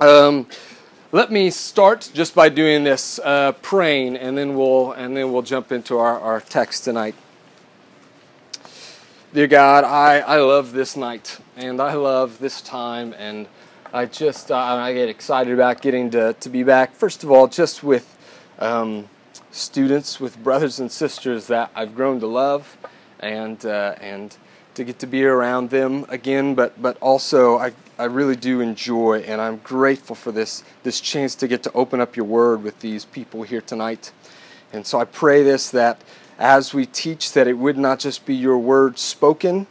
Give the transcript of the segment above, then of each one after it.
Um, let me start just by doing this uh, praying, and then we'll and then we'll jump into our, our text tonight. Dear God, I, I love this night, and I love this time, and I just uh, I get excited about getting to, to be back. First of all, just with um, students, with brothers and sisters that I've grown to love, and uh, and to get to be around them again, but but also I, I really do enjoy and I'm grateful for this this chance to get to open up your word with these people here tonight. And so I pray this that as we teach that it would not just be your word spoken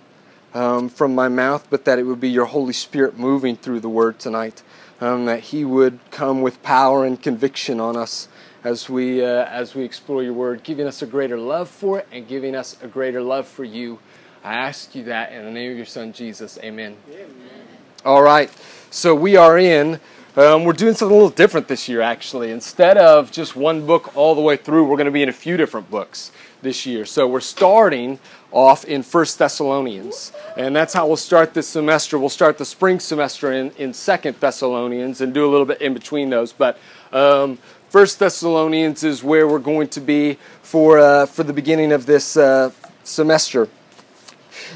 um, from my mouth, but that it would be your Holy Spirit moving through the word tonight. Um, that He would come with power and conviction on us as we uh, as we explore your word, giving us a greater love for it and giving us a greater love for you I ask you that in the name of your Son, Jesus. Amen. Amen. All right. So we are in, um, we're doing something a little different this year, actually. Instead of just one book all the way through, we're going to be in a few different books this year. So we're starting off in First Thessalonians. And that's how we'll start this semester. We'll start the spring semester in, in Second Thessalonians and do a little bit in between those. But um, First Thessalonians is where we're going to be for, uh, for the beginning of this uh, semester.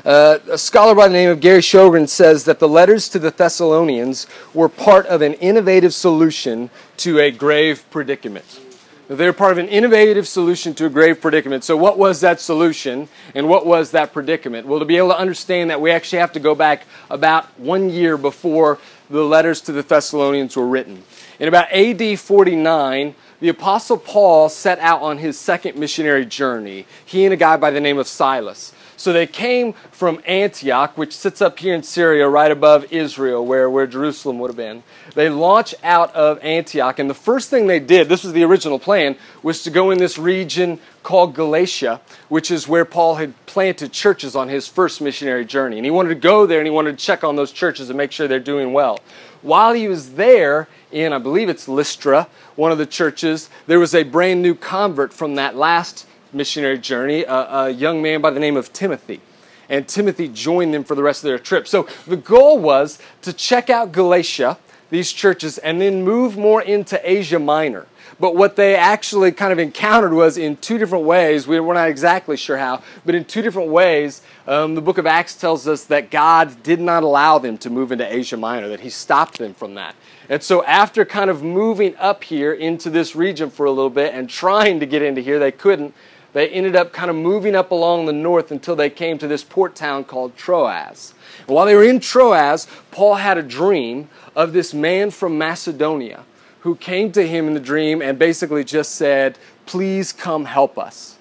Uh, a scholar by the name of Gary Shogren says that the letters to the Thessalonians were part of an innovative solution to a grave predicament. They're part of an innovative solution to a grave predicament. So, what was that solution and what was that predicament? Well, to be able to understand that, we actually have to go back about one year before the letters to the Thessalonians were written. In about AD 49, the Apostle Paul set out on his second missionary journey, he and a guy by the name of Silas. So they came from Antioch, which sits up here in Syria, right above Israel, where, where Jerusalem would have been. They launch out of Antioch, and the first thing they did, this was the original plan, was to go in this region called Galatia, which is where Paul had planted churches on his first missionary journey. And he wanted to go there and he wanted to check on those churches and make sure they're doing well. While he was there, in I believe it's Lystra, one of the churches, there was a brand new convert from that last missionary journey, a, a young man by the name of Timothy. And Timothy joined them for the rest of their trip. So the goal was to check out Galatia, these churches, and then move more into Asia Minor. But what they actually kind of encountered was in two different ways. We, are not exactly sure how, but in two different ways, um, the book of Acts tells us that God did not allow them to move into Asia Minor, that He stopped them from that. And so, after kind of moving up here into this region for a little bit and trying to get into here, they couldn't they ended up kind of moving up along the north until they came to this port town called Troas. And while they were in Troas, Paul had a dream of this man from Macedonia who came to him in the dream and basically just said, Please come help us.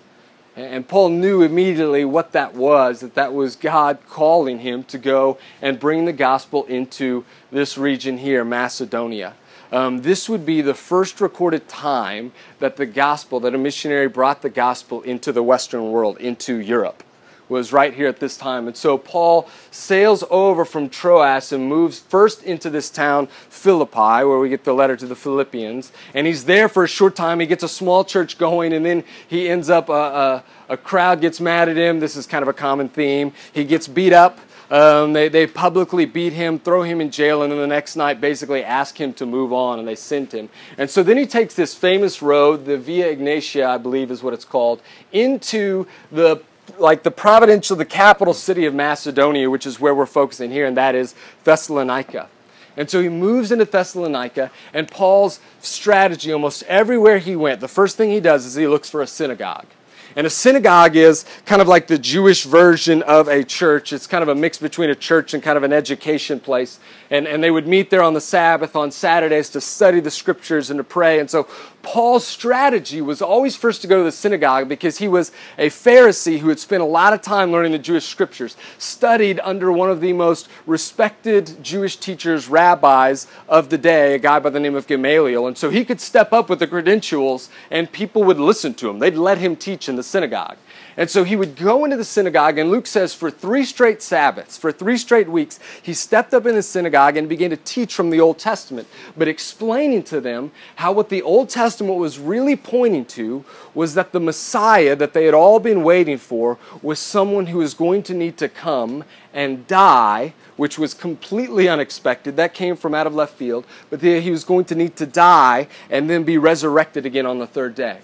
And Paul knew immediately what that was, that that was God calling him to go and bring the gospel into this region here, Macedonia. Um, this would be the first recorded time that the gospel, that a missionary brought the gospel into the Western world, into Europe, was right here at this time. And so Paul sails over from Troas and moves first into this town, Philippi, where we get the letter to the Philippians. And he's there for a short time. He gets a small church going, and then he ends up, uh, uh, a crowd gets mad at him. This is kind of a common theme. He gets beat up. Um, they, they publicly beat him, throw him in jail, and then the next night basically ask him to move on, and they sent him. And so then he takes this famous road, the Via Egnatia, I believe is what it's called, into the like the providential, the capital city of Macedonia, which is where we're focusing here, and that is Thessalonica. And so he moves into Thessalonica, and Paul's strategy almost everywhere he went, the first thing he does is he looks for a synagogue. And a synagogue is kind of like the Jewish version of a church. It's kind of a mix between a church and kind of an education place. And, and they would meet there on the Sabbath on Saturdays to study the scriptures and to pray. And so Paul's strategy was always first to go to the synagogue because he was a Pharisee who had spent a lot of time learning the Jewish scriptures, studied under one of the most respected Jewish teachers, rabbis of the day, a guy by the name of Gamaliel. And so he could step up with the credentials and people would listen to him. They'd let him teach in the synagogue. And so he would go into the synagogue, and Luke says for three straight Sabbaths, for three straight weeks, he stepped up in the synagogue and began to teach from the Old Testament, but explaining to them how what the Old Testament was really pointing to was that the Messiah that they had all been waiting for was someone who was going to need to come and die, which was completely unexpected. That came from out of left field, but he was going to need to die and then be resurrected again on the third day.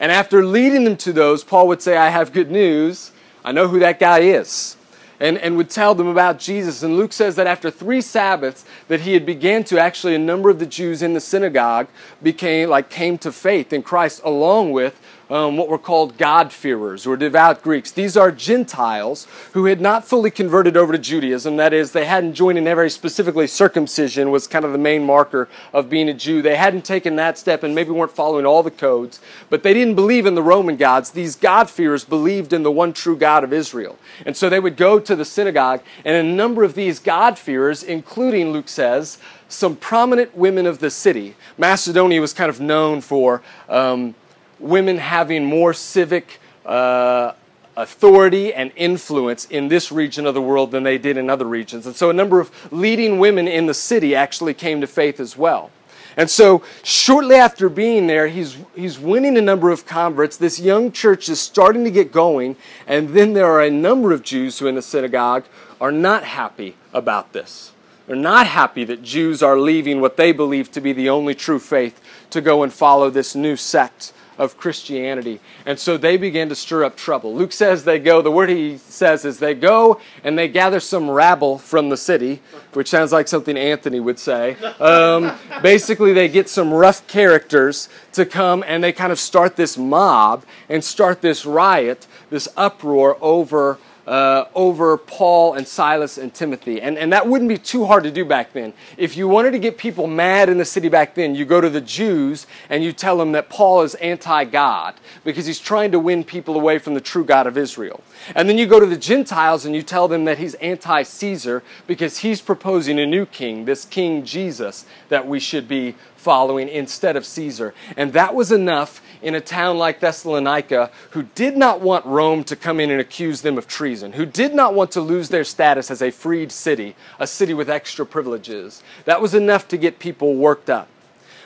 And after leading them to those, Paul would say, I have good news. I know who that guy is. And, and would tell them about Jesus. And Luke says that after three Sabbaths, that he had began to actually a number of the Jews in the synagogue became like came to faith in Christ along with um, what were called God-fearers or devout Greeks. These are Gentiles who had not fully converted over to Judaism. That is, they hadn't joined in very specifically circumcision was kind of the main marker of being a Jew. They hadn't taken that step and maybe weren't following all the codes, but they didn't believe in the Roman gods. These God-fearers believed in the one true God of Israel. And so they would go to the synagogue, and a number of these God-fearers, including, Luke says, some prominent women of the city. Macedonia was kind of known for um, women having more civic uh, authority and influence in this region of the world than they did in other regions. And so a number of leading women in the city actually came to faith as well. And so, shortly after being there, he's, he's winning a number of converts. This young church is starting to get going. And then there are a number of Jews who in the synagogue are not happy about this. They're not happy that Jews are leaving what they believe to be the only true faith to go and follow this new sect of Christianity. And so they began to stir up trouble. Luke says they go, the word he says is they go and they gather some rabble from the city, which sounds like something Anthony would say. Um, basically, they get some rough characters to come and they kind of start this mob and start this riot, this uproar over uh, over Paul and Silas and Timothy. And, and that wouldn't be too hard to do back then. If you wanted to get people mad in the city back then, you go to the Jews and you tell them that Paul is anti God because he's trying to win people away from the true God of Israel. And then you go to the Gentiles and you tell them that he's anti Caesar because he's proposing a new king, this King Jesus, that we should be following instead of Caesar. And that was enough in a town like Thessalonica who did not want Rome to come in and accuse them of treason, who did not want to lose their status as a freed city, a city with extra privileges. That was enough to get people worked up.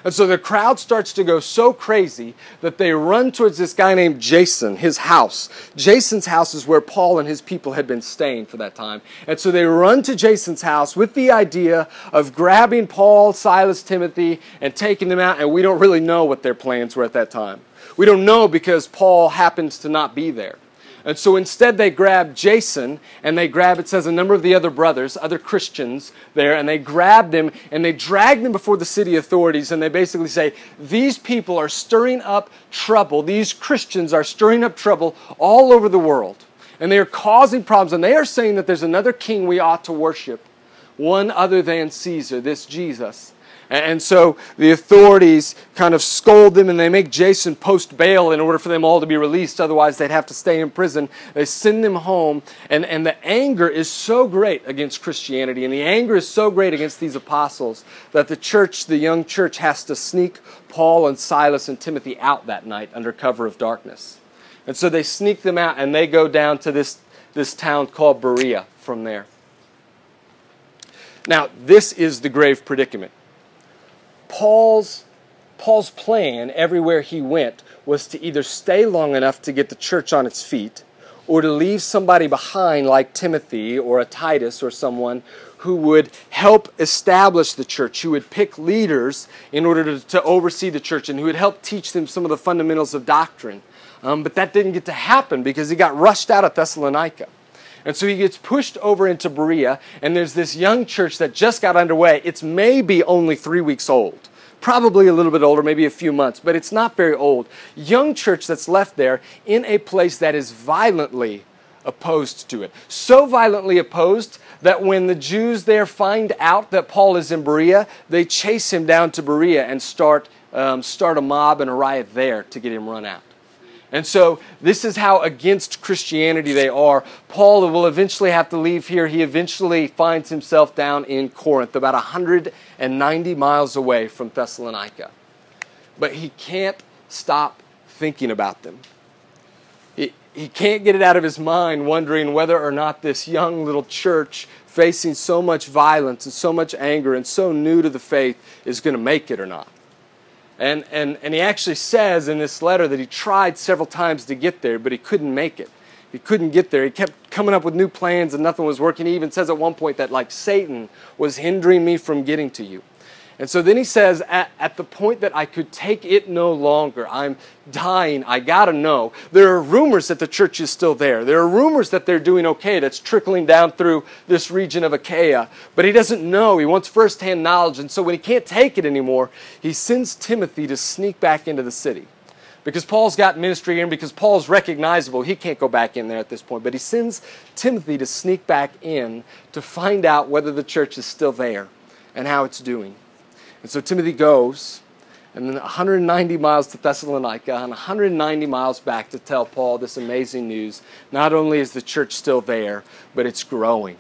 And so the crowd starts to go so crazy that they run towards this guy named Jason, his house. Jason's house is where Paul and his people had been staying for that time. And so they run to Jason's house with the idea of grabbing Paul, Silas, Timothy, and taking them out. And we don't really know what their plans were at that time. We don't know because Paul happens to not be there. And so instead, they grab Jason and they grab, it says, a number of the other brothers, other Christians there, and they grab them and they drag them before the city authorities. And they basically say, These people are stirring up trouble. These Christians are stirring up trouble all over the world. And they are causing problems. And they are saying that there's another king we ought to worship, one other than Caesar, this Jesus. And so the authorities kind of scold them and they make Jason post bail in order for them all to be released. Otherwise, they'd have to stay in prison. They send them home. And, and the anger is so great against Christianity and the anger is so great against these apostles that the church, the young church, has to sneak Paul and Silas and Timothy out that night under cover of darkness. And so they sneak them out and they go down to this, this town called Berea from there. Now, this is the grave predicament. Paul's Paul's plan everywhere he went was to either stay long enough to get the church on its feet or to leave somebody behind like Timothy or a Titus or someone who would help establish the church, who would pick leaders in order to, to oversee the church, and who would help teach them some of the fundamentals of doctrine. Um, but that didn't get to happen because he got rushed out of Thessalonica. And so he gets pushed over into Berea, and there's this young church that just got underway. It's maybe only three weeks old, probably a little bit older, maybe a few months, but it's not very old. Young church that's left there in a place that is violently opposed to it. So violently opposed that when the Jews there find out that Paul is in Berea, they chase him down to Berea and start, um, start a mob and a riot there to get him run out. And so, this is how against Christianity they are. Paul will eventually have to leave here. He eventually finds himself down in Corinth, about 190 miles away from Thessalonica. But he can't stop thinking about them. he can't get it out of his mind, wondering whether or not this young little church facing so much violence and so much anger and so new to the faith is going to make it or not. And, and, and he actually says in this letter that he tried several times to get there, but he couldn't make it. He couldn't get there. He kept coming up with new plans and nothing was working. He even says at one point that, like, Satan was hindering me from getting to you. And so then he says, at, at, the point that I could take it no longer, I'm dying, I gotta know. There are rumors that the church is still there. There are rumors that they're doing okay, that's trickling down through this region of Achaia. But he doesn't know. He wants firsthand knowledge. And so when he can't take it anymore, he sends Timothy to sneak back into the city. Because Paul's got ministry in, because Paul's recognizable, he can't go back in there at this point. But he sends Timothy to sneak back in to find out whether the church is still there and how it's doing. And so Timothy goes, and then 190 miles to Thessalonica and 190 miles back to tell Paul this amazing news. Not only is the church still there, but it's growing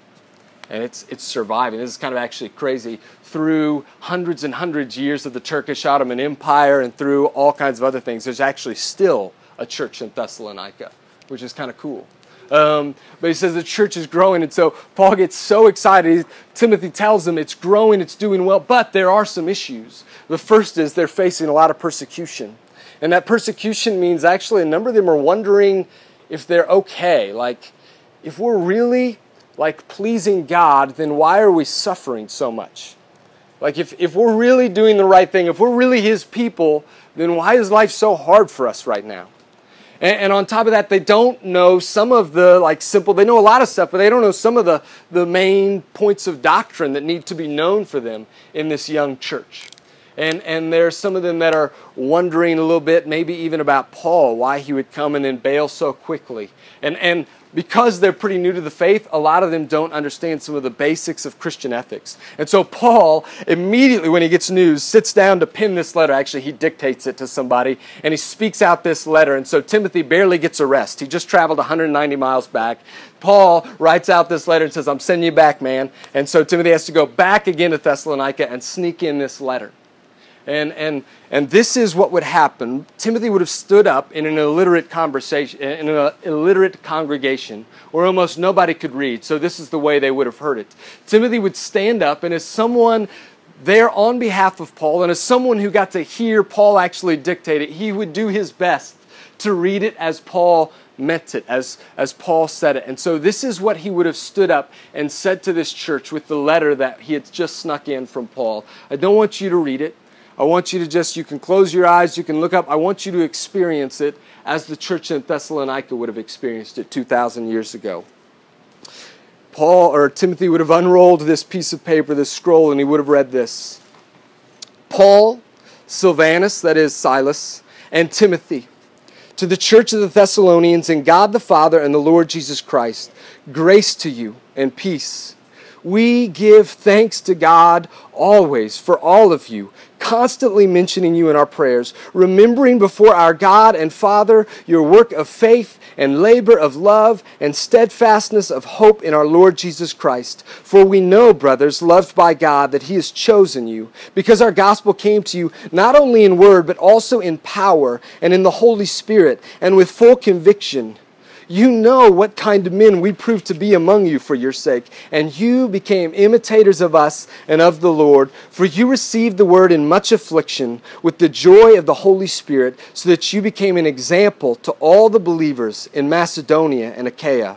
and it's, it's surviving. This is kind of actually crazy. Through hundreds and hundreds of years of the Turkish Ottoman Empire and through all kinds of other things, there's actually still a church in Thessalonica, which is kind of cool. Um, but he says the church is growing, and so Paul gets so excited. Timothy tells him it's growing, it's doing well, but there are some issues. The first is they're facing a lot of persecution. And that persecution means actually a number of them are wondering if they're okay. Like, if we're really like pleasing God, then why are we suffering so much? Like, if, if we're really doing the right thing, if we're really His people, then why is life so hard for us right now? And, and, on top of that, they don't know some of the like simple, they know a lot of stuff, but they don't know some of the, the main points of doctrine that need to be known for them in this young church. And, and there's some of them that are wondering a little bit, maybe even about Paul, why he would come and then bail so quickly. And, and because they're pretty new to the faith, a lot of them don't understand some of the basics of Christian ethics. And so Paul, immediately when he gets news, sits down to pen this letter. Actually, he dictates it to somebody and he speaks out this letter. And so Timothy barely gets a rest. He just traveled 190 miles back. Paul writes out this letter and says, I'm sending you back, man. And so Timothy has to go back again to Thessalonica and sneak in this letter. And, and, and this is what would happen. Timothy would have stood up in an illiterate conversation, in an illiterate congregation where almost nobody could read. So this is the way they would have heard it. Timothy would stand up, and as someone there on behalf of Paul, and as someone who got to hear Paul actually dictate it, he would do his best to read it as Paul meant it, as, as Paul said it. And so this is what he would have stood up and said to this church with the letter that he had just snuck in from Paul. I don't want you to read it. I want you to just, you can close your eyes, you can look up. I want you to experience it as the church in Thessalonica would have experienced it 2,000 years ago. Paul or Timothy would have unrolled this piece of paper, this scroll, and he would have read this Paul, Silvanus, that is Silas, and Timothy, to the church of the Thessalonians, and God the Father and the Lord Jesus Christ, grace to you and peace. We give thanks to God always for all of you constantly mentioning you in our prayers, remembering before our God and Father your work of faith and labor of love and steadfastness of hope in our Lord Jesus Christ. For we know, brothers, loved by God, that He has chosen you, because our gospel came to you not only in word, but also in power and in the Holy Spirit and with full conviction you know what kind of men we proved to be among you for your sake, and you became imitators of us and of the Lord, for you received the word in much affliction with the joy of the Holy Spirit, so that you became an example to all the believers in Macedonia and Achaia.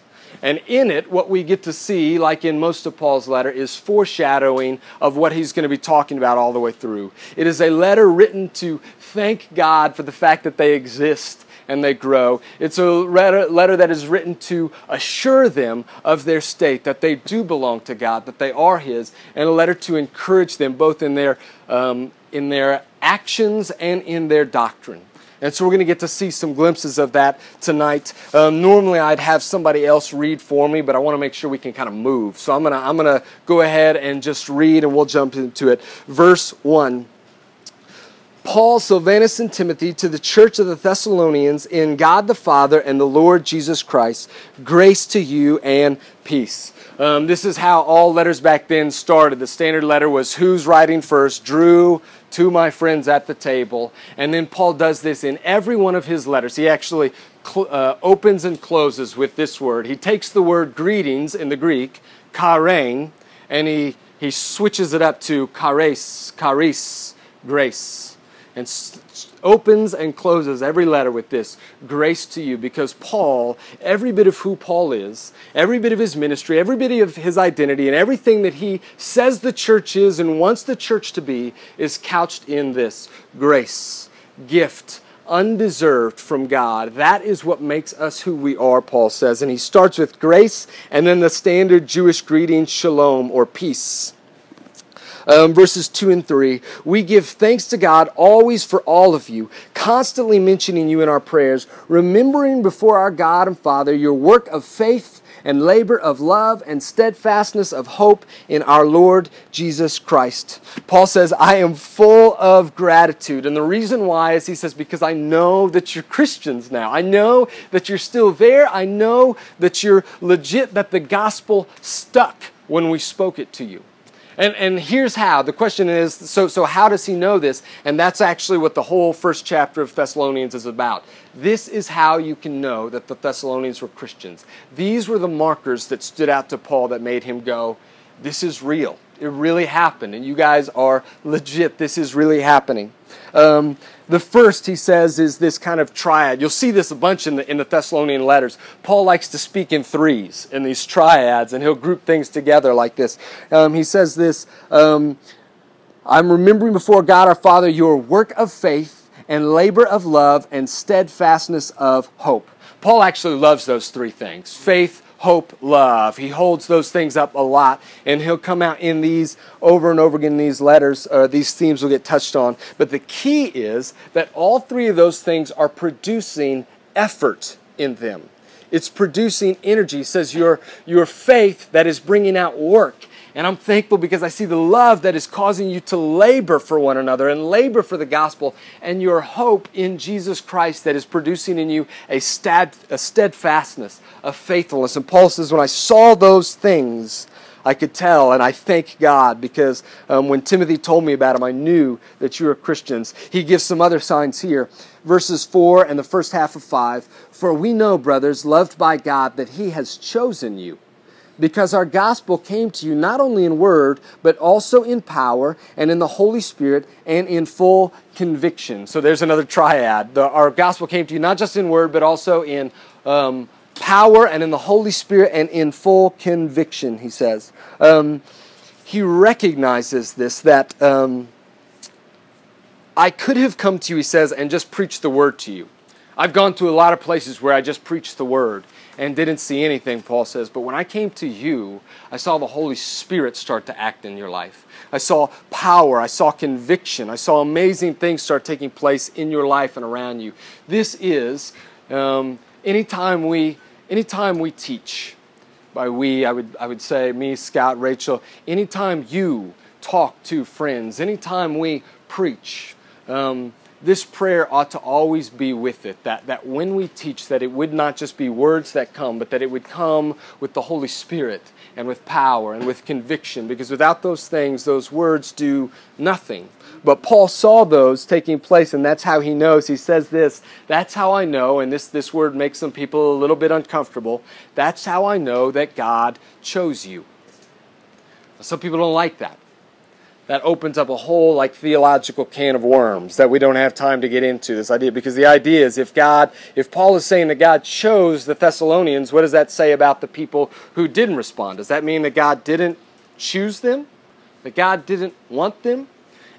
And in it, what we get to see, like in most of Paul's letter, is foreshadowing of what he's going to be talking about all the way through. It is a letter written to thank God for the fact that they exist and they grow. It's a letter that is written to assure them of their state, that they do belong to God, that they are His, and a letter to encourage them both in their, um, in their actions and in their doctrine. And so we're going to get to see some glimpses of that tonight. Um, normally I'd have somebody else read for me, but I want to make sure we can kind of move. So I'm going to I'm going to go ahead and just read and we'll jump into it. Verse 1. Paul, Silvanus, and Timothy to the church of the Thessalonians in God the Father and the Lord Jesus Christ, grace to you and peace. Um, this is how all letters back then started. The standard letter was who's writing first? Drew, to my friends at the table. And then Paul does this in every one of his letters. He actually uh, opens and closes with this word. He takes the word greetings in the Greek, chairein, and he, he switches it up to charis, charis, grace and opens and closes every letter with this grace to you because Paul, every bit of who Paul is, every bit of his ministry, every bit of his identity, and everything that he says the church is and wants the church to be is couched in this grace, gift, undeserved from God. That is what makes us who we are, Paul says. And he starts with grace and then the standard Jewish greeting, shalom or peace um, verses 2 and 3. We give thanks to God always for all of you, constantly mentioning you in our prayers, remembering before our God and Father your work of faith and labor of love and steadfastness of hope in our Lord Jesus Christ. Paul says, I am full of gratitude. And the reason why is he says, because I know that you're Christians now. I know that you're still there. I know that you're legit, that the gospel stuck when we spoke it to you. And, and here's how. The question is so, so, how does he know this? And that's actually what the whole first chapter of Thessalonians is about. This is how you can know that the Thessalonians were Christians. These were the markers that stood out to Paul that made him go, This is real. It really happened. And you guys are legit. This is really happening. Um, the first, he says, is this kind of triad. You'll see this a bunch in the, in the Thessalonian letters. Paul likes to speak in threes, in these triads, and he'll group things together like this. Um, he says this um, I'm remembering before God our Father your work of faith and labor of love and steadfastness of hope. Paul actually loves those three things faith, hope, love. He holds those things up a lot, and he'll come out in these over and over again in these letters. Uh, these themes will get touched on. But the key is that all three of those things are producing effort in them. It's producing energy. Says your, your faith that is bringing out work and I'm thankful because I see the love that is causing you to labor for one another and labor for the gospel and your hope in Jesus Christ that is producing in you a, stad, a steadfastness, a faithfulness. And Paul says, when I saw those things, I could tell, and I thank God because um, when Timothy told me about him, I knew that you were Christians. He gives some other signs here. Verses 4 and the first half of 5 For we know, brothers, loved by God, that He has chosen you because our gospel came to you not only in word, but also in power and in the Holy Spirit and in full conviction. So there's another triad. The, our gospel came to you not just in word, but also in um, power and in the Holy Spirit and in full conviction, he says. Um, he recognizes this that um, I could have come to you, he says, and just preached the word to you. I've gone to a lot of places where I just preached the word and didn't see anything, Paul says. But when I came to you, I saw the Holy Spirit start to act in your life. I saw power. I saw conviction. I saw amazing things start taking place in your life and around you. This is um, anytime we anytime we teach. By we, I would I would say me, Scott, Rachel. Anytime you talk to friends, anytime we preach. Um, this prayer ought to always be with it that, that when we teach that it would not just be words that come but that it would come with the holy spirit and with power and with conviction because without those things those words do nothing. But paul saw those taking place and that's how he knows. He says this that's how i know and this, this word makes some people a little bit uncomfortable that's how i know that god chose you. Some people don't like that that opens up a whole like theological can of worms that we don't have time to get into this idea because the idea is if God if Paul is saying that God chose the Thessalonians what does that say about the people who didn't respond does that mean that God didn't choose them that God didn't want them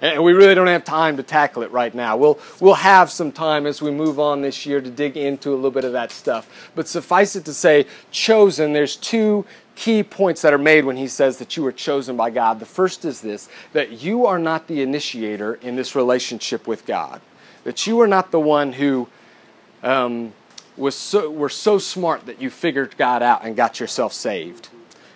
and we really don't have time to tackle it right now. We'll, we'll have some time as we move on this year to dig into a little bit of that stuff. But suffice it to say, chosen, there's two key points that are made when he says that you were chosen by God. The first is this that you are not the initiator in this relationship with God. that you are not the one who um, was so, were so smart that you figured God out and got yourself saved.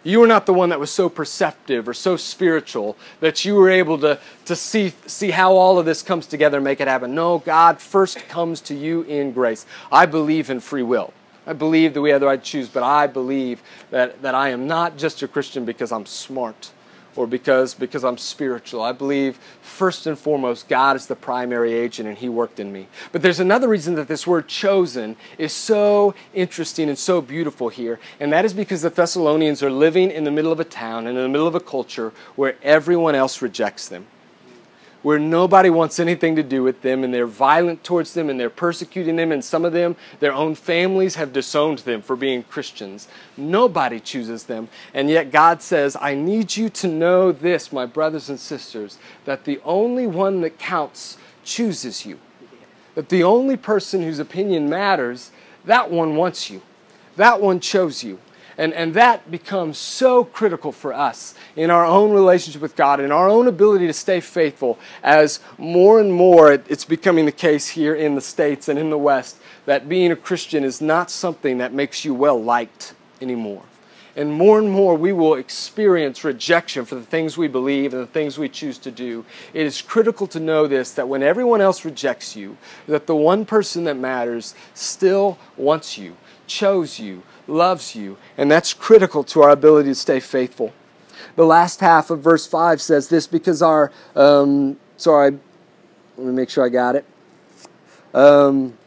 You were not the one that was so perceptive or so spiritual that you were able to, to see, see how all of this comes together and make it happen. No, God first comes to you in grace. I believe in free will. I believe that we have the right to choose, but I believe that, that I am not just a Christian because I'm smart or because, because I'm spiritual. I believe, first and foremost, God is the primary agent and He worked in me. But there's another reason that this word chosen is so interesting and so beautiful here, and that is because the Thessalonians are living in the middle of a town and in the middle of a culture where everyone else rejects them where nobody wants anything to do with them and they're violent towards them and they're persecuting them and some of them their own families have disowned them for being Christians. Nobody chooses them. And yet God says, "I need you to know this, my brothers and sisters, that the only one that counts chooses you. That the only person whose opinion matters, that one wants you. That one chose you." And, and that becomes so critical for us in our own relationship with God, in our own ability to stay faithful, as more and more it's becoming the case here in the States and in the West that being a Christian is not something that makes you well liked anymore. And more and more we will experience rejection for the things we believe and the things we choose to do. It is critical to know this that when everyone else rejects you, that the one person that matters still wants you, chose you, loves you, and that's critical to our ability to stay faithful. The last half of verse 5 says this because our, um, sorry, let me make sure I got it. Um,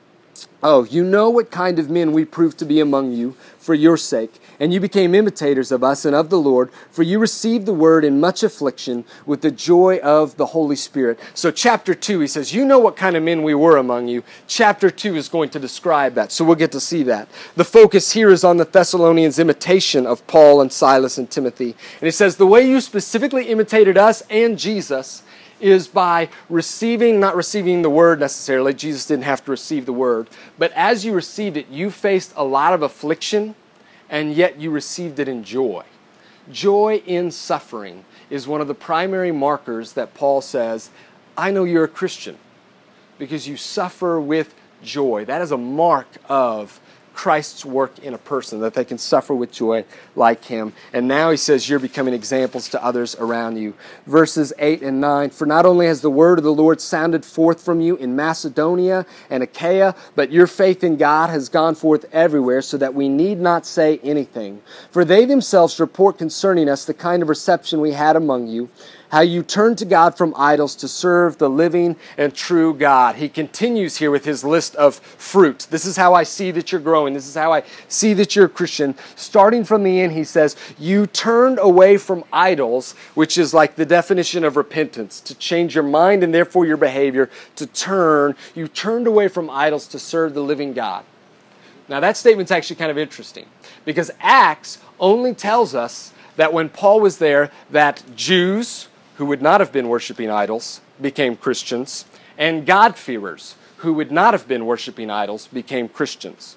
oh, you know what kind of men we proved to be among you for your sake and you became imitators of us and of the Lord, for you received the word in much affliction with the joy of the Holy Spirit. So, chapter 2, he says, You know what kind of men we were among you. Chapter 2 is going to describe that, so we'll get to see that. The focus here is on the Thessalonians' imitation of Paul and Silas and Timothy. And he says, The way you specifically imitated us and Jesus is by receiving, not receiving the word necessarily. Jesus didn't have to receive the word. But as you received it, you faced a lot of affliction and yet you received it in joy. Joy in suffering is one of the primary markers that Paul says, I know you're a Christian because you suffer with joy. That is a mark of Christ's work in a person, that they can suffer with joy like him. And now he says, You're becoming examples to others around you. Verses 8 and 9 For not only has the word of the Lord sounded forth from you in Macedonia and Achaia, but your faith in God has gone forth everywhere, so that we need not say anything. For they themselves report concerning us the kind of reception we had among you how you turn to God from idols to serve the living and true God. He continues here with his list of fruit. This is how I see that you're growing. This is how I see that you're a Christian. Starting from the end, he says, You turned away from idols, which is like the definition of repentance, to change your mind and therefore your behavior, to turn. You turned away from idols to serve the living God. Now, that statement's actually kind of interesting because Acts only tells us that when Paul was there, that Jews, who would not have been worshiping idols became Christians, and God-fearers who would not have been worshiping idols became Christians.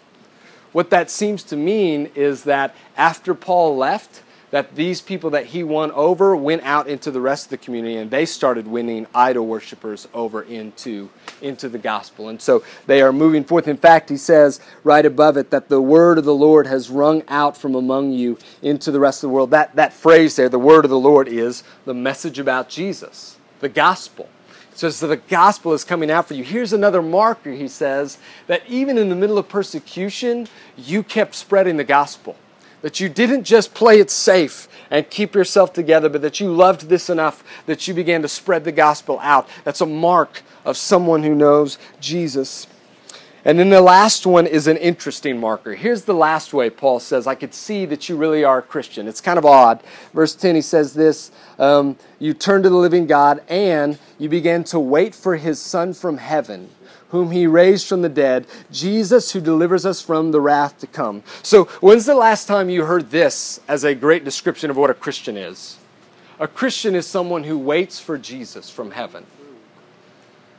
What that seems to mean is that after Paul left, that these people that he won over went out into the rest of the community and they started winning idol worshippers over into, into the gospel. And so they are moving forth. In fact, he says right above it that the word of the Lord has rung out from among you into the rest of the world. That, that phrase there, the word of the Lord, is the message about Jesus, the gospel. So, so the gospel is coming out for you. Here's another marker, he says, that even in the middle of persecution, you kept spreading the gospel that you didn't just play it safe and keep yourself together, but that you loved this enough that you began to spread the gospel out. That's a mark of someone who knows Jesus. And then the last one is an interesting marker. Here's the last way Paul says, I could see that you really are a Christian. It's kind of odd. Verse 10, he says this um, You turn to the living God and you began to wait for his Son from heaven whom he raised from the dead, Jesus who delivers us from the wrath to come. So, when's the last time you heard this as a great description of what a Christian is? A Christian is someone who waits for Jesus from heaven.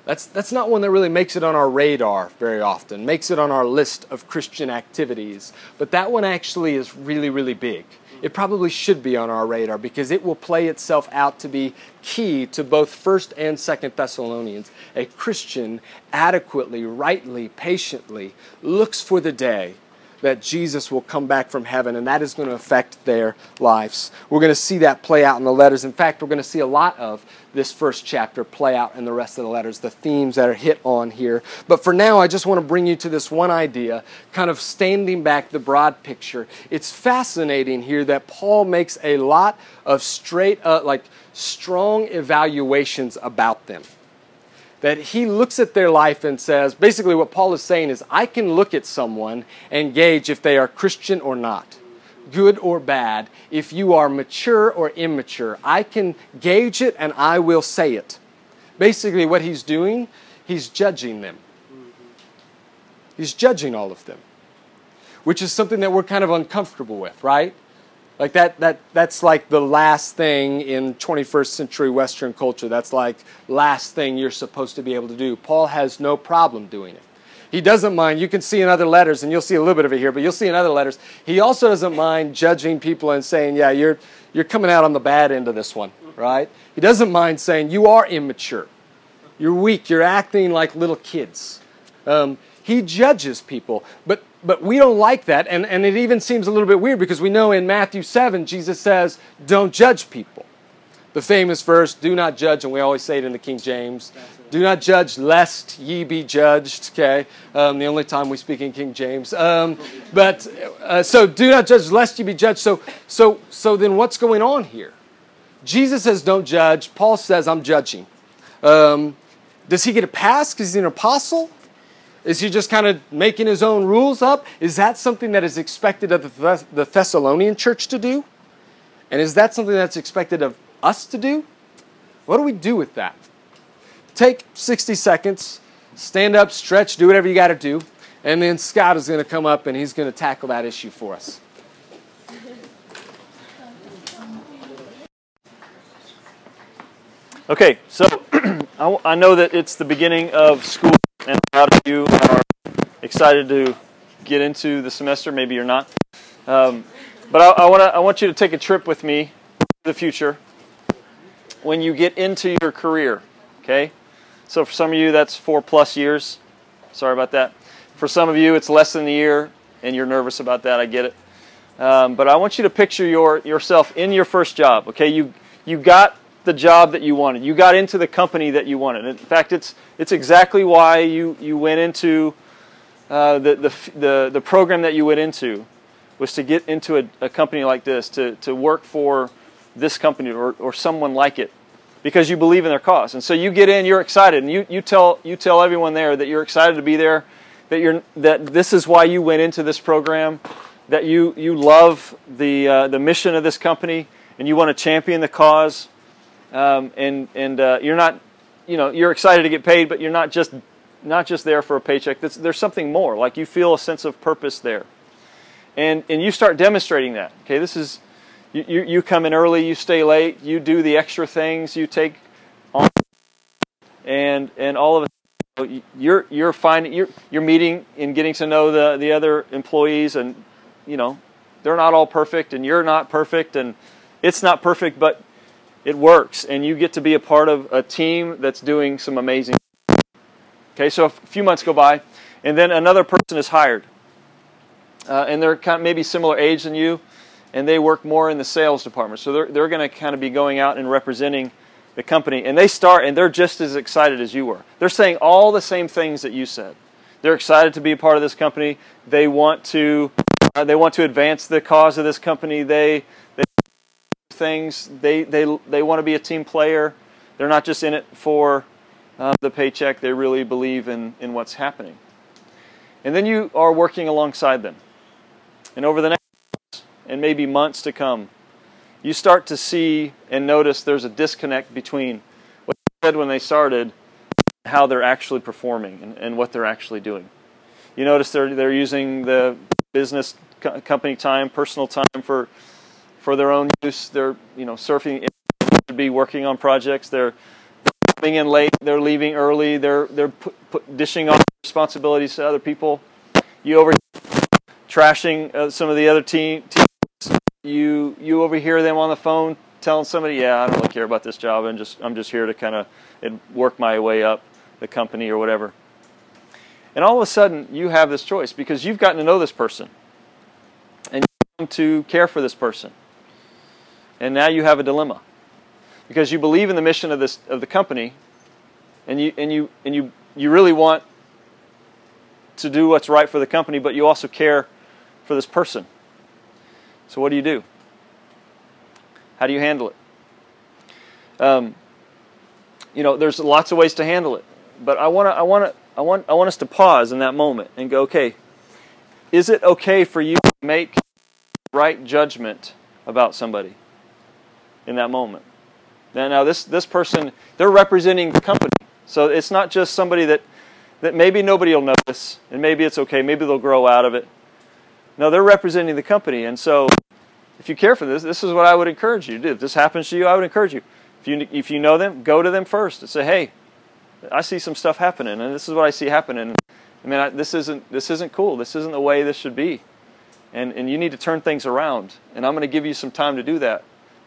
That's, that's not one that really makes it on our radar very often, makes it on our list of Christian activities. But that one actually is really, really big. It probably should be on our radar because it will play itself out to be key to both 1st and 2nd Thessalonians. A Christian adequately, rightly, patiently looks for the day that Jesus will come back from heaven, and that is going to affect their lives. We're going to see that play out in the letters. In fact, we're going to see a lot of this first chapter play out in the rest of the letters, the themes that are hit on here. But for now, I just want to bring you to this one idea, kind of standing back the broad picture. It's fascinating here that Paul makes a lot of straight, like strong evaluations about them that he looks at their life and says, basically, what Paul is saying is, I can look at someone and gauge if they are Christian or not, good or bad, if you are mature or immature. I can gauge it and I will say it. Basically, what he's doing, he's judging them. He's judging all of them, which is something that we're kind of uncomfortable with, right? Like that, that, that's like the last thing in 21st century Western culture. That's like last thing you're supposed to be able to do. Paul has no problem doing it. He doesn't mind. You can see in other letters, and you'll see a little bit of it here, but you'll see in other letters. He also doesn't mind judging people and saying, "Yeah, you're you're coming out on the bad end of this one, right?" He doesn't mind saying, "You are immature, you're weak, you're acting like little kids." Um, he judges people, but but we don't like that, and, and it even seems a little bit weird because we know in Matthew 7, Jesus says, Don't judge people. The famous verse, Do not judge, and we always say it in the King James. Do not judge lest ye be judged, okay? Um, the only time we speak in King James. Um, but uh, so do not judge lest ye be judged. So, so, so then what's going on here? Jesus says, Don't judge. Paul says, I'm judging. Um, does he get a pass because he's an apostle? Is he just kind of making his own rules up? Is that something that is expected of the Thessalonian church to do? And is that something that's expected of us to do? What do we do with that? Take 60 seconds, stand up, stretch, do whatever you got to do, and then Scott is going to come up and he's going to tackle that issue for us. Okay, so I know that it's the beginning of school and a lot of you are excited to get into the semester. Maybe you're not. Um, but I, I, wanna, I want you to take a trip with me to the future when you get into your career. Okay? So for some of you, that's four plus years. Sorry about that. For some of you, it's less than a year, and you're nervous about that. I get it. Um, but I want you to picture your, yourself in your first job. Okay? You, you got the job that you wanted. You got into the company that you wanted. In fact, it's it's exactly why you you went into uh, the, the the the program that you went into was to get into a, a company like this to to work for this company or, or someone like it because you believe in their cause. And so you get in, you're excited, and you, you tell you tell everyone there that you're excited to be there, that you're that this is why you went into this program, that you you love the uh, the mission of this company, and you want to champion the cause um, and and uh, you're not, you know, you're excited to get paid, but you're not just not just there for a paycheck. There's, there's something more. Like you feel a sense of purpose there, and and you start demonstrating that. Okay, this is you, you, come in early, you stay late, you do the extra things, you take on, and and all of it. You're you're finding you're you're meeting and getting to know the the other employees, and you know they're not all perfect, and you're not perfect, and it's not perfect, but it works, and you get to be a part of a team that's doing some amazing. Okay, so a few months go by, and then another person is hired, uh, and they're kind of maybe similar age than you, and they work more in the sales department. So they're they're going to kind of be going out and representing the company, and they start, and they're just as excited as you were. They're saying all the same things that you said. They're excited to be a part of this company. They want to uh, they want to advance the cause of this company. They things. They, they, they want to be a team player. They're not just in it for um, the paycheck, they really believe in, in what's happening. And then you are working alongside them. And over the next and maybe months to come, you start to see and notice there's a disconnect between what they said when they started how they're actually performing and, and what they're actually doing. You notice they're, they're using the business co- company time, personal time for for their own use. They're you know surfing to be working on projects. They're coming in late. They're leaving early. They're they're dishing off responsibilities to other people. You over trashing uh, some of the other team teams you you overhear them on the phone telling somebody, "Yeah, I don't really care about this job, and just I'm just here to kind of work my way up the company or whatever." And all of a sudden, you have this choice because you've gotten to know this person, and you want to care for this person, and now you have a dilemma because you believe in the mission of this of the company, and you and you and you you really want to do what's right for the company, but you also care for this person. So what do you do? How do you handle it? Um, you know, there's lots of ways to handle it, but I want to, I want to, I want, I want us to pause in that moment and go, okay, is it okay for you to make right judgment about somebody in that moment? Now, this this person, they're representing the company, so it's not just somebody that that maybe nobody will notice, and maybe it's okay, maybe they'll grow out of it. No, they're representing the company, and so if you care for this, this is what I would encourage you to do. If this happens to you, I would encourage you. If you if you know them, go to them first and say, "Hey, I see some stuff happening, and this is what I see happening. I mean, I, this isn't this isn't cool. This isn't the way this should be, and and you need to turn things around. And I'm going to give you some time to do that.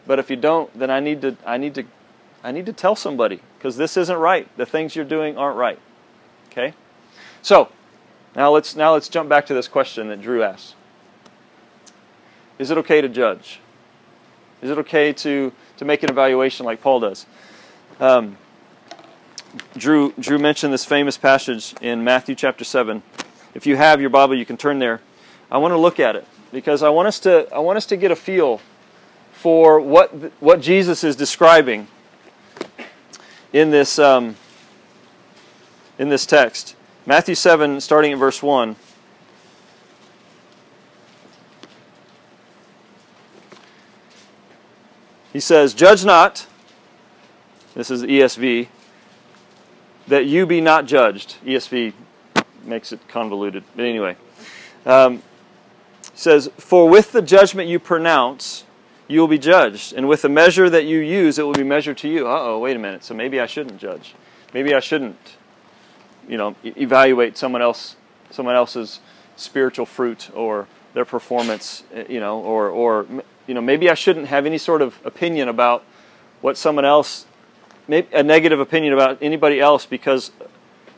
But if you don't, then I need to I need to I need to tell somebody because this isn't right. The things you're doing aren't right. Okay, so now let's now let's jump back to this question that Drew asked. Is it okay to judge? Is it okay to, to make an evaluation like Paul does? Um, Drew, Drew mentioned this famous passage in Matthew chapter 7. If you have your Bible, you can turn there. I want to look at it because I want us to, I want us to get a feel for what, what Jesus is describing in this, um, in this text. Matthew 7, starting at verse 1. He says, Judge not, this is ESV, that you be not judged. ESV makes it convoluted. But anyway, um, says, For with the judgment you pronounce, you will be judged. And with the measure that you use, it will be measured to you. Uh oh, wait a minute. So maybe I shouldn't judge. Maybe I shouldn't, you know, evaluate someone else, someone else's spiritual fruit or their performance, eh, you know, or, or you know, maybe I shouldn't have any sort of opinion about what someone else, maybe a negative opinion about anybody else because,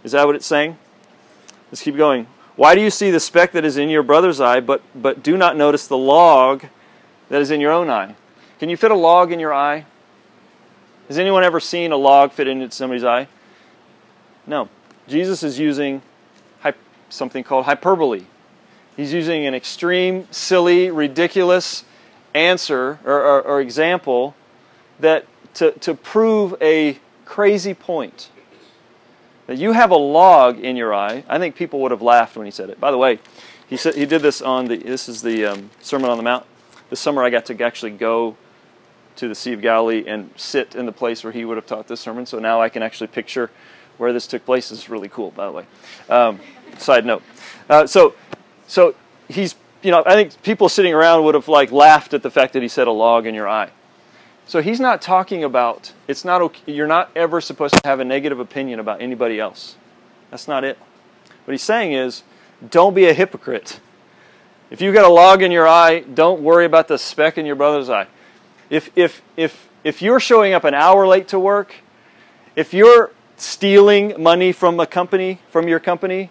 is that what it's saying? Let's keep going. Why do you see the speck that is in your brother's eye, but, but do not notice the log that is in your own eye? Can you fit a log in your eye? Has anyone ever seen a log fit into somebody's eye? No. Jesus is using something called hyperbole. He's using an extreme, silly, ridiculous answer or, or, or example that to, to prove a crazy point. That you have a log in your eye. I think people would have laughed when he said it. By the way, he said he did this on the. This is the um, Sermon on the Mount. This summer, I got to actually go to the Sea of Galilee and sit in the place where he would have taught this sermon. So now I can actually picture where this took place. Is really cool, by the way. Um, side note. Uh, so, so he's you know, I think people sitting around would have like laughed at the fact that he said a log in your eye. So he's not talking about it's not okay, you're not ever supposed to have a negative opinion about anybody else. That's not it. What he's saying is don't be a hypocrite. If you've got a log in your eye, don't worry about the speck in your brother's eye. If if if if you're showing up an hour late to work, if you're stealing money from a company, from your company,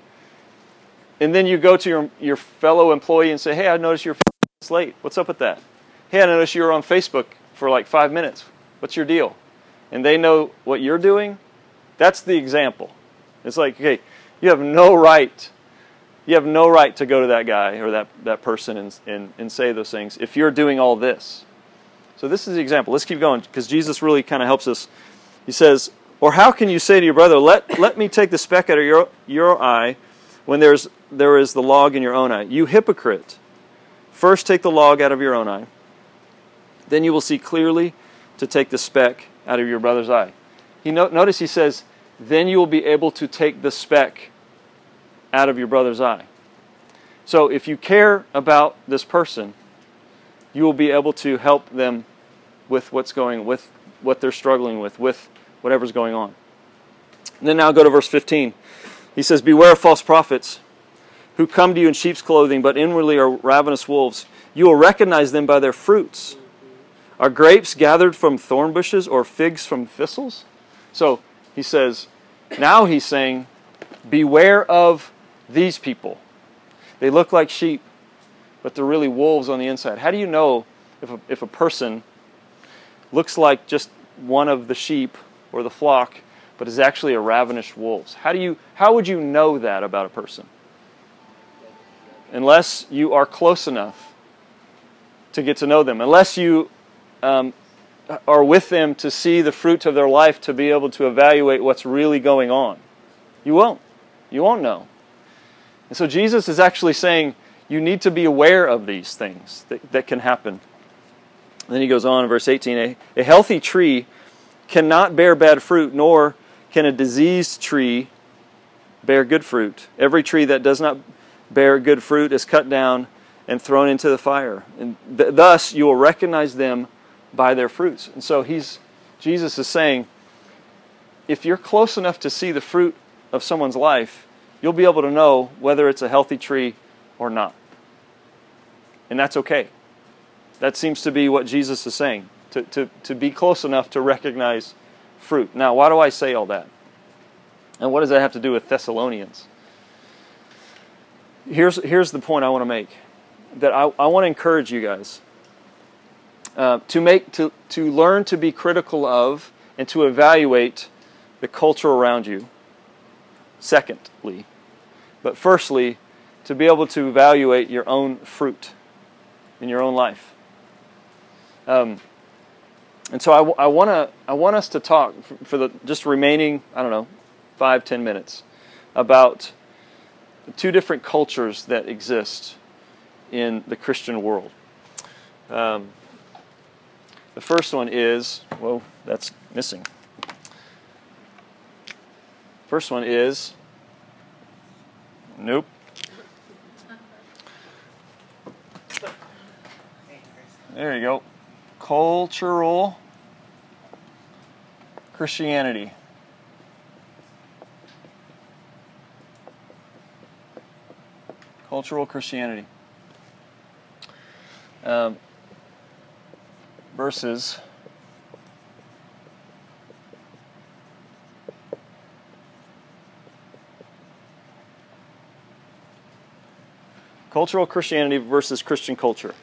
and then you go to your, your fellow employee and say, hey, I noticed you're late. What's up with that? Hey, I noticed you were on Facebook for like five minutes. What's your deal? And they know what you're doing. That's the example. It's like, okay, you have no right. You have no right to go to that guy or that, that person and, and, and say those things if you're doing all this. So this is the example. Let's keep going because Jesus really kind of helps us. He says, Or how can you say to your brother, Let, let me take the speck out of your, your eye when there's, there is the log in your own eye. You hypocrite! First take the log out of your own eye. Then you will see clearly to take the speck out of your brother's eye. He no, notice he says, then you will be able to take the speck out of your brother's eye. So if you care about this person, you will be able to help them with what's going with what they're struggling with, with whatever's going on. And then now go to verse 15. He says, Beware of false prophets who come to you in sheep's clothing, but inwardly are ravenous wolves. You will recognize them by their fruits. Are grapes gathered from thorn bushes or figs from thistles? So he says, now he's saying, beware of these people. They look like sheep, but they're really wolves on the inside. How do you know if a, if a person looks like just one of the sheep or the flock, but is actually a ravenous wolf? How, do you, how would you know that about a person? Unless you are close enough to get to know them, unless you um, are with them to see the fruit of their life to be able to evaluate what's really going on. You won't. You won't know. And so Jesus is actually saying you need to be aware of these things that, that can happen. And then he goes on in verse 18 a, a healthy tree cannot bear bad fruit, nor can a diseased tree bear good fruit. Every tree that does not bear good fruit is cut down and thrown into the fire. And th- thus you will recognize them by their fruits. And so he's Jesus is saying if you're close enough to see the fruit of someone's life, you'll be able to know whether it's a healthy tree or not. And that's okay. That seems to be what Jesus is saying to, to, to be close enough to recognize fruit. Now, why do I say all that? And what does that have to do with Thessalonians? Here's, here's the point I want to make that I, I want to encourage you guys uh, to make to, to learn to be critical of and to evaluate the culture around you. Secondly, but firstly, to be able to evaluate your own fruit in your own life. Um, and so I, I want to I want us to talk for, the just remaining I don't know five ten minutes about two different cultures that exist in the Christian world. Um, the first one is, whoa, that's missing. First one is, nope. There you go. Cultural Christianity. Cultural Christianity. Um, verses cultural Christianity versus Christian culture.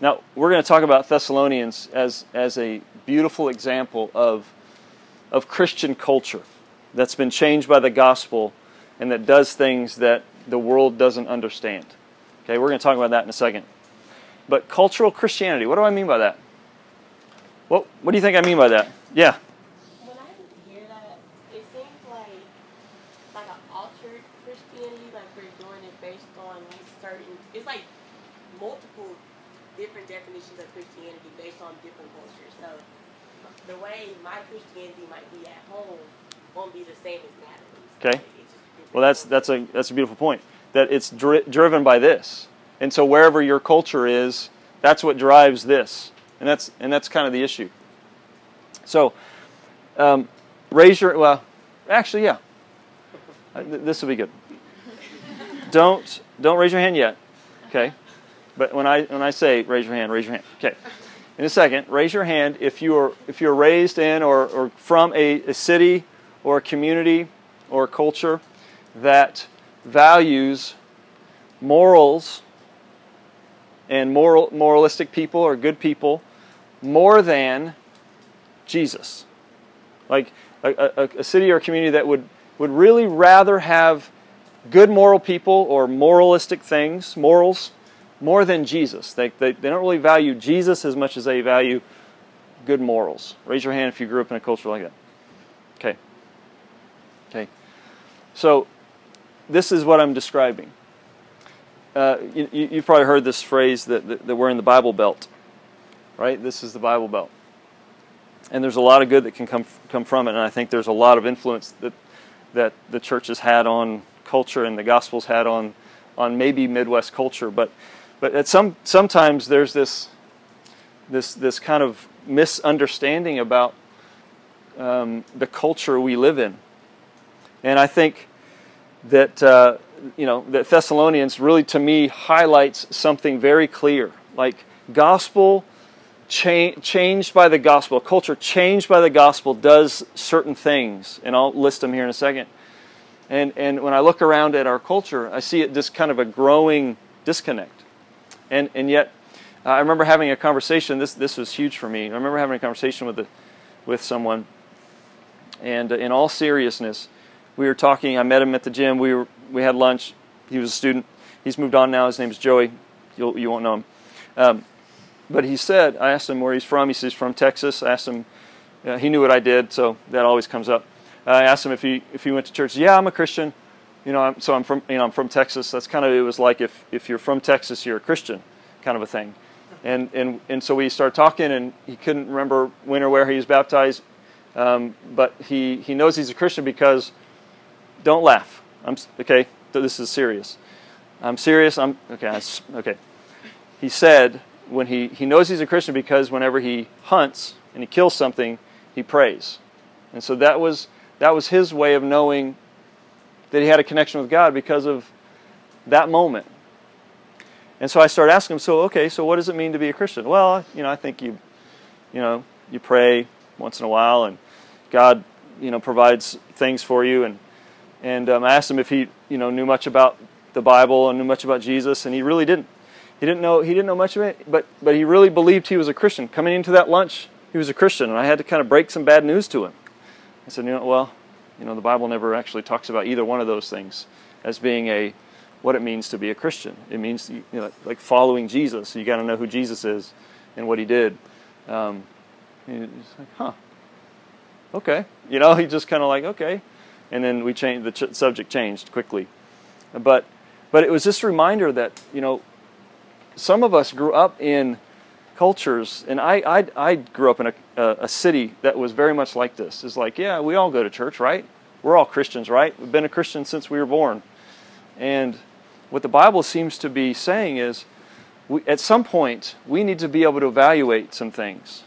Now, we're going to talk about Thessalonians as, as a beautiful example of, of Christian culture that's been changed by the gospel and that does things that the world doesn't understand. Okay, we're going to talk about that in a second. But cultural Christianity, what do I mean by that? What, what do you think I mean by that? Yeah. When I hear that, it seems like like an altered Christianity, like we're doing it based on like certain. It's like multiple of Christianity based on different cultures. So the way my Christianity might be at home won't be the same as Natalie's. Okay. It's just different Well, that's that's a that's a beautiful point. That it's dri- driven by this, and so wherever your culture is, that's what drives this, and that's and that's kind of the issue. So, um, raise your well, actually, yeah, Uh, th- this will be good. Don't don't raise your hand yet, okay? But when I when I say raise your hand, raise your hand. Okay. In a second, raise your hand if you are if you're raised in or, or from a, a city or a community or a culture that values morals and moral moralistic people or good people more than Jesus. Like a, a, a city or community that would, would really rather have good moral people or moralistic things, morals, more than Jesus. They, they, they don't really value Jesus as much as they value good morals. Raise your hand if you grew up in a culture like that. Okay. Okay. So, this is what I'm describing. Uh, you, you- you've probably heard this phrase that, that, that we're in the Bible Belt, right? This is the Bible Belt. And there's a lot of good that can come, come from it, and I think there's a lot of influence that, that the church has had on culture and the gospel's had on, on maybe Midwest culture. But, but at some, sometimes there's this, this, this kind of misunderstanding about um, the culture we live in. And I think that uh, you know, that Thessalonians really to me highlights something very clear. Like gospel cha- changed by the gospel, culture changed by the gospel does certain things, and I'll list them here in a second. And and when I look around at our culture, I see it just kind of a growing disconnect. And and yet, uh, I remember having a conversation. This this was huge for me. I remember having a conversation with the, with someone, and uh, in all seriousness, we were talking. I met him at the gym. We were we had lunch. He was a student. He's moved on now. His name is Joey. You'll, you won't know him. Um, but he said, I asked him where he's from. He says from Texas. I asked him, uh, he knew what I did, so that always comes up. I asked him if he if he went to church. Yeah, I'm a Christian. You know, I'm, so I'm from you know I'm from Texas. That's kind of it was like if if you're from Texas, you're a Christian, kind of a thing. And and and so we started talking, and he couldn't remember when or where he was baptized, um, but he he knows he's a Christian because. Don't laugh. I'm okay. This is serious. I'm serious. I'm okay. I, okay. He said when he he knows he's a Christian because whenever he hunts and he kills something, he prays, and so that was that was his way of knowing that he had a connection with God because of that moment. And so I started asking him, so okay, so what does it mean to be a Christian? Well, you know, I think you, you know, you pray once in a while, and God, you know, provides things for you. And and um, I asked him if he, you know, knew much about the Bible and knew much about Jesus, and he really didn't. He didn't know he didn't know much of it, but but he really believed he was a Christian. Coming into that lunch, he was a Christian, and I had to kind of break some bad news to him. I said, you know, well, you know, the Bible never actually talks about either one of those things as being a what it means to be a Christian. It means you know, like following Jesus. You got to know who Jesus is and what he did. Um, he's like, huh, okay. You know, he just kind of like, okay. And then we changed the ch- subject changed quickly, but but it was a reminder that you know some of us grew up in cultures, and I, I, I grew up in a, a, city that was very much like this. It's like, yeah, we all go to church, right? We're all Christians, right? We've been a Christian since we were born. And what the Bible seems to be saying is, we, at some point, we need to be able to evaluate some things.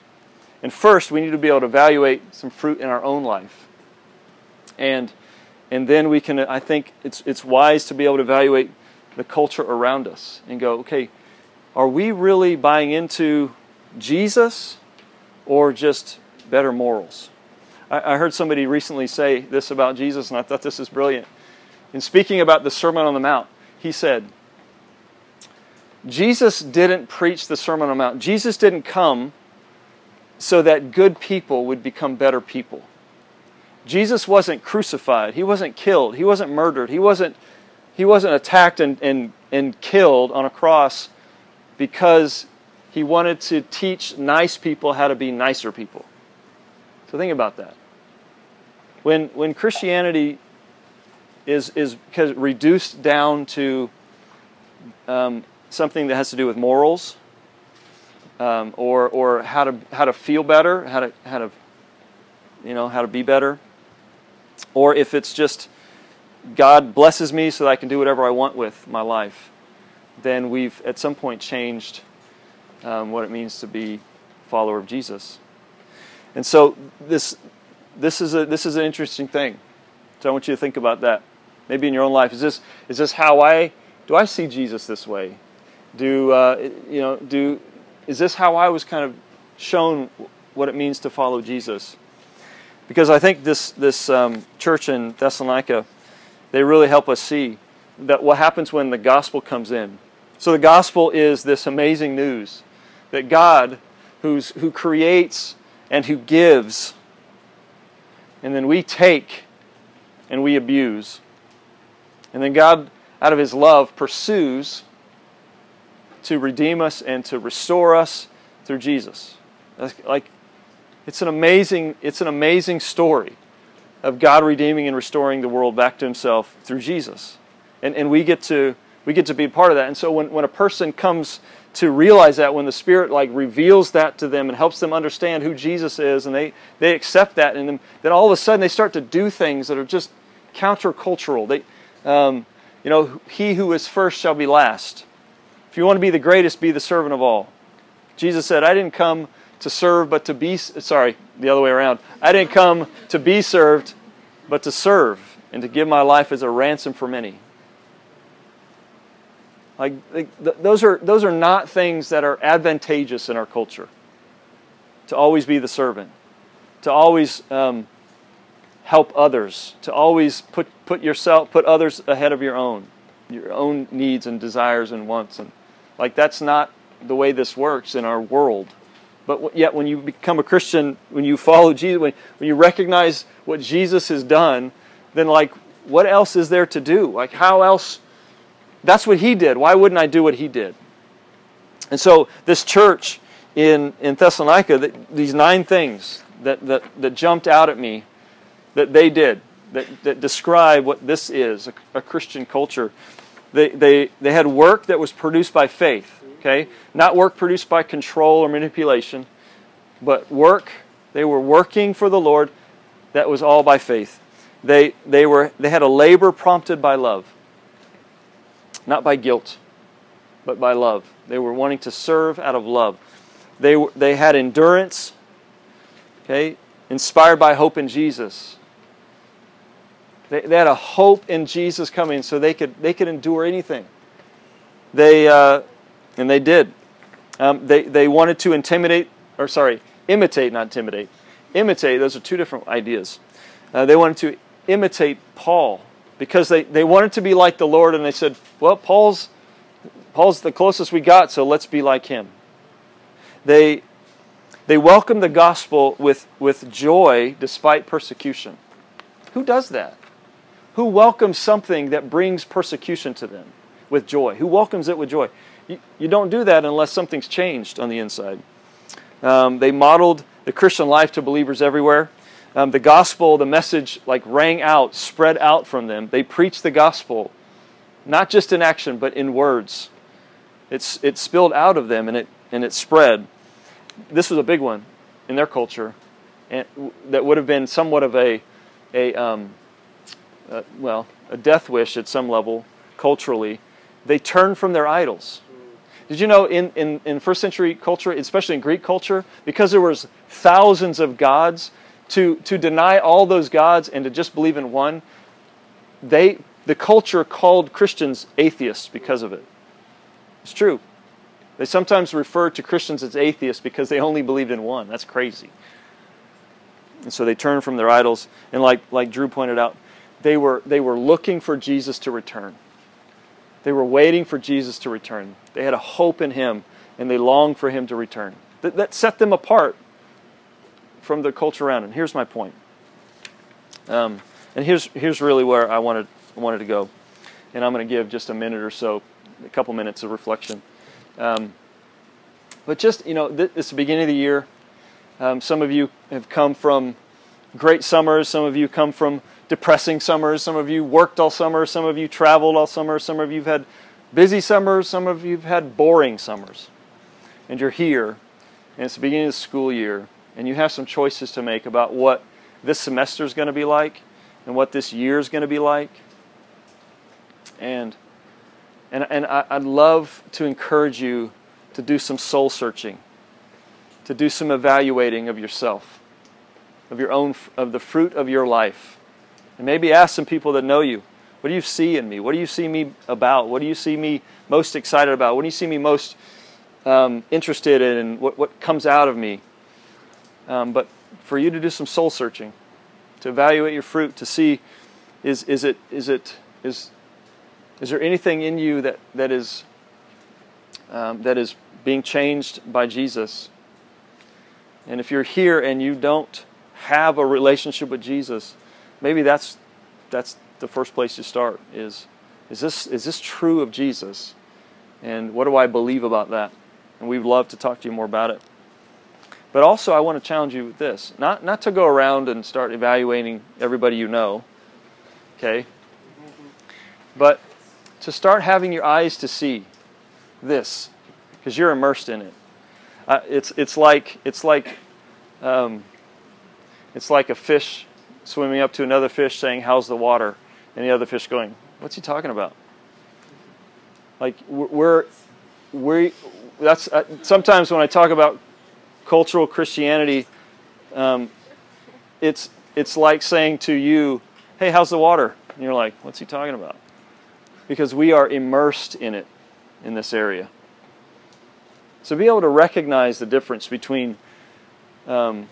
And first, we need to be able to evaluate some fruit in our own life. And, and then we can, I think it's, it's wise to be able to evaluate the culture around us and go, okay, are we really buying into Jesus or just better morals? I, I heard somebody recently say this about Jesus, and I thought this is brilliant. In speaking about the Sermon on the Mount, he said, Jesus didn't preach the Sermon on the Mount. Jesus didn't come so that good people would become better people. Jesus wasn't crucified. He wasn't killed. He wasn't murdered. He wasn't, he wasn't attacked and, and, and killed on a cross because he wanted to teach nice people how to be nicer people. So think about that. When, when Christianity is, is reduced down to um, something that has to do with morals um, or, or how, to, how to feel better, how to, how to, you know, how to be better, or if it's just God blesses me so that I can do whatever I want with my life then we've at some point changed um, what it means to be follower of Jesus. And so this this is a this is an interesting thing. So I want you to think about that. Maybe in your own life, is this is this how I do I see Jesus this way? Do uh, you know? Do is this how I was kind of shown what it means to follow Jesus? Because I think this this um, church in Thessalonica, they really help us see that what happens when the gospel comes in so the gospel is this amazing news that God, who's, who creates and who gives, and then we take and we abuse. And then God, out of his love, pursues to redeem us and to restore us through Jesus. like it's an amazing it's an amazing story of God redeeming and restoring the world back to himself through Jesus. And and we get to we get to be a part of that. And so when, when a person comes to realize that, when the Spirit like reveals that to them and helps them understand who Jesus is, and they, they accept that, and then, all of a sudden they start to do things that are just countercultural. They, um, you know, he who is first shall be last. If you want to be the greatest, be the servant of all. Jesus said, I didn't come to serve, but to be, sorry, the other way around. I didn't come to be served, but to serve and to give my life as a ransom for many. Like, th- those, are, those are not things that are advantageous in our culture. To always be the servant, to always um, help others, to always put, put yourself, put others ahead of your own, your own needs and desires and wants. And like that's not the way this works in our world. But yet, when you become a Christian, when you follow Jesus, when, when you recognize what Jesus has done, then like, what else is there to do? Like, how else? That's what he did. Why wouldn't I do what he did? And so, this church in, in Thessalonica, that, these nine things that, that, that jumped out at me that they did, that, that describe what this is a, a Christian culture. They, they, they had work that was produced by faith, okay? Not work produced by control or manipulation, but work, they were working for the Lord that was all by faith. They, they, were, they had a labor prompted by love, not by guilt, but by love. They were wanting to serve out of love. They, they had endurance, okay, inspired by hope in Jesus. They, they had a hope in Jesus coming so they could, they could endure anything. They, uh, and they did. Um, they, they wanted to intimidate, or sorry, imitate, not intimidate. Imitate, those are two different ideas. Uh, they wanted to imitate Paul because they, they wanted to be like the Lord, and they said, well, Paul's, Paul's the closest we got, so let's be like him. They, they welcomed the gospel with, with joy despite persecution. Who does that? Who welcomes something that brings persecution to them with joy? Who welcomes it with joy? You, you don't do that unless something's changed on the inside. Um, they modeled the Christian life to believers everywhere. Um, the gospel, the message, like rang out, spread out from them. They preached the gospel, not just in action, but in words. It's, it spilled out of them and it, and it spread this was a big one in their culture, and that would have been somewhat of a, a um, uh, well, a death wish at some level culturally. They turned from their idols. Did you know in, in, in first century culture, especially in Greek culture, because there was thousands of gods, to, to deny all those gods and to just believe in one, they, the culture called Christians atheists because of it. It's true. They sometimes refer to Christians as atheists because they only believed in one. That's crazy. And so they turned from their idols. And like, like Drew pointed out, they were, they were looking for Jesus to return. They were waiting for Jesus to return. They had a hope in him, and they longed for him to return. That, that set them apart from the culture around. And here's my point. Um, and here's, here's really where I wanted, wanted to go. And I'm going to give just a minute or so, a couple minutes of reflection. Um, but just, you know, th- it's the beginning of the year. Um, some of you have come from great summers. Some of you come from depressing summers. Some of you worked all summer. Some of you traveled all summer. Some of you have had busy summers. Some of you have had boring summers. And you're here, and it's the beginning of the school year, and you have some choices to make about what this semester is going to be like and what this year is going to be like. And and, and I, would love to encourage you to do some soul searching, to do some evaluating of yourself, of your own, of the fruit of your life. And maybe ask some people that know you. What do you see in me? What do you see me about? What do you see me most excited about? What do you see me most um, interested in? What, what comes out of me? Um, but for you to do some soul searching, to evaluate your fruit, to see is, is it, is it, is, is there anything in you that, that, is, um, that is being changed by Jesus? And if you're here and you don't have a relationship with Jesus, maybe that's, that's the first place to start is, is, this, is this true of Jesus? And what do I believe about that? And we'd love to talk to you more about it. But also, I want to challenge you with this not, not to go around and start evaluating everybody you know, okay? But to start having your eyes to see this because you're immersed in it. Uh, it's, it's like, it's, like, um, it's like a fish swimming up to another fish saying, How's the water? And the other fish going, What's he talking about? Like, we're, we that's uh, sometimes when I talk about cultural Christianity, um, it's, it's like saying to you, Hey, how's the water? And you're like, What's he talking about? because we are immersed in it. in this area. So be able to recognize the difference between um,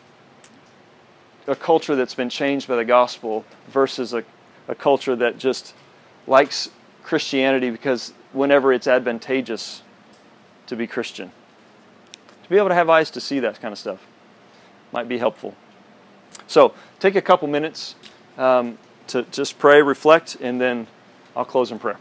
a culture that's been changed by the gospel versus a, a culture that just likes Christianity because whenever it's advantageous to be Christian. To be able to have eyes to see that kind of stuff might be helpful. So take a couple minutes um, to just pray, reflect, and then I'll close in prayer.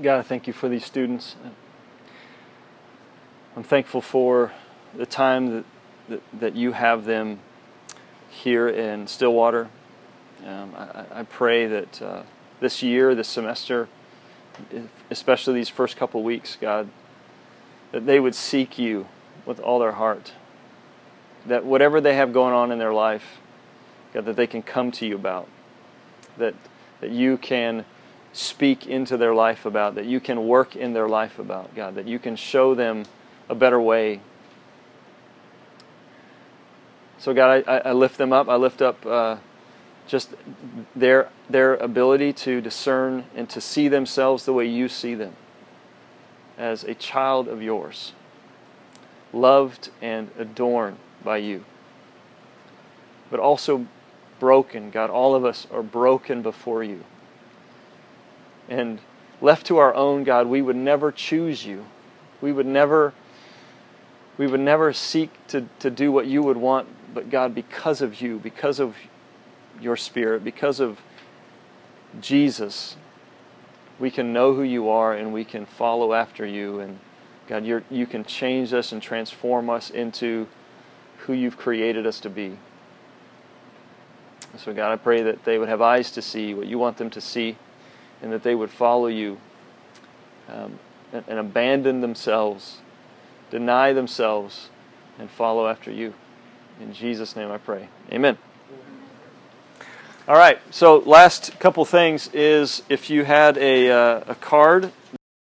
God, I thank you for these students. I'm thankful for the time that, that, that you have them here in Stillwater. Um, I, I, pray that uh, this year, this semester, especially these first couple weeks, God, that they would seek you with all their heart. That whatever they have going on in their life, God, that they can come to you about. That, that you can speak into their life about, that you can work in their life about, God, that you can show them a better way. So, God, I, I lift them up. I lift up uh, just their, their ability to discern and to see themselves the way you see them as a child of yours, loved and adorned by you, but also broken. God, all of us are broken before you. And left to our own, God, we would never choose you. We would never we would never seek to, to do what you would want, but God, because of you, because of your spirit, because of Jesus, we can know who you are and we can follow after you. And God, you you can change us and transform us into who you've created us to be. So, God, I pray that they would have eyes to see what you want them to see and that they would follow you um, and, and abandon themselves, deny themselves, and follow after you. In Jesus' name I pray. Amen. All right, so last couple things is if you had a, uh, a card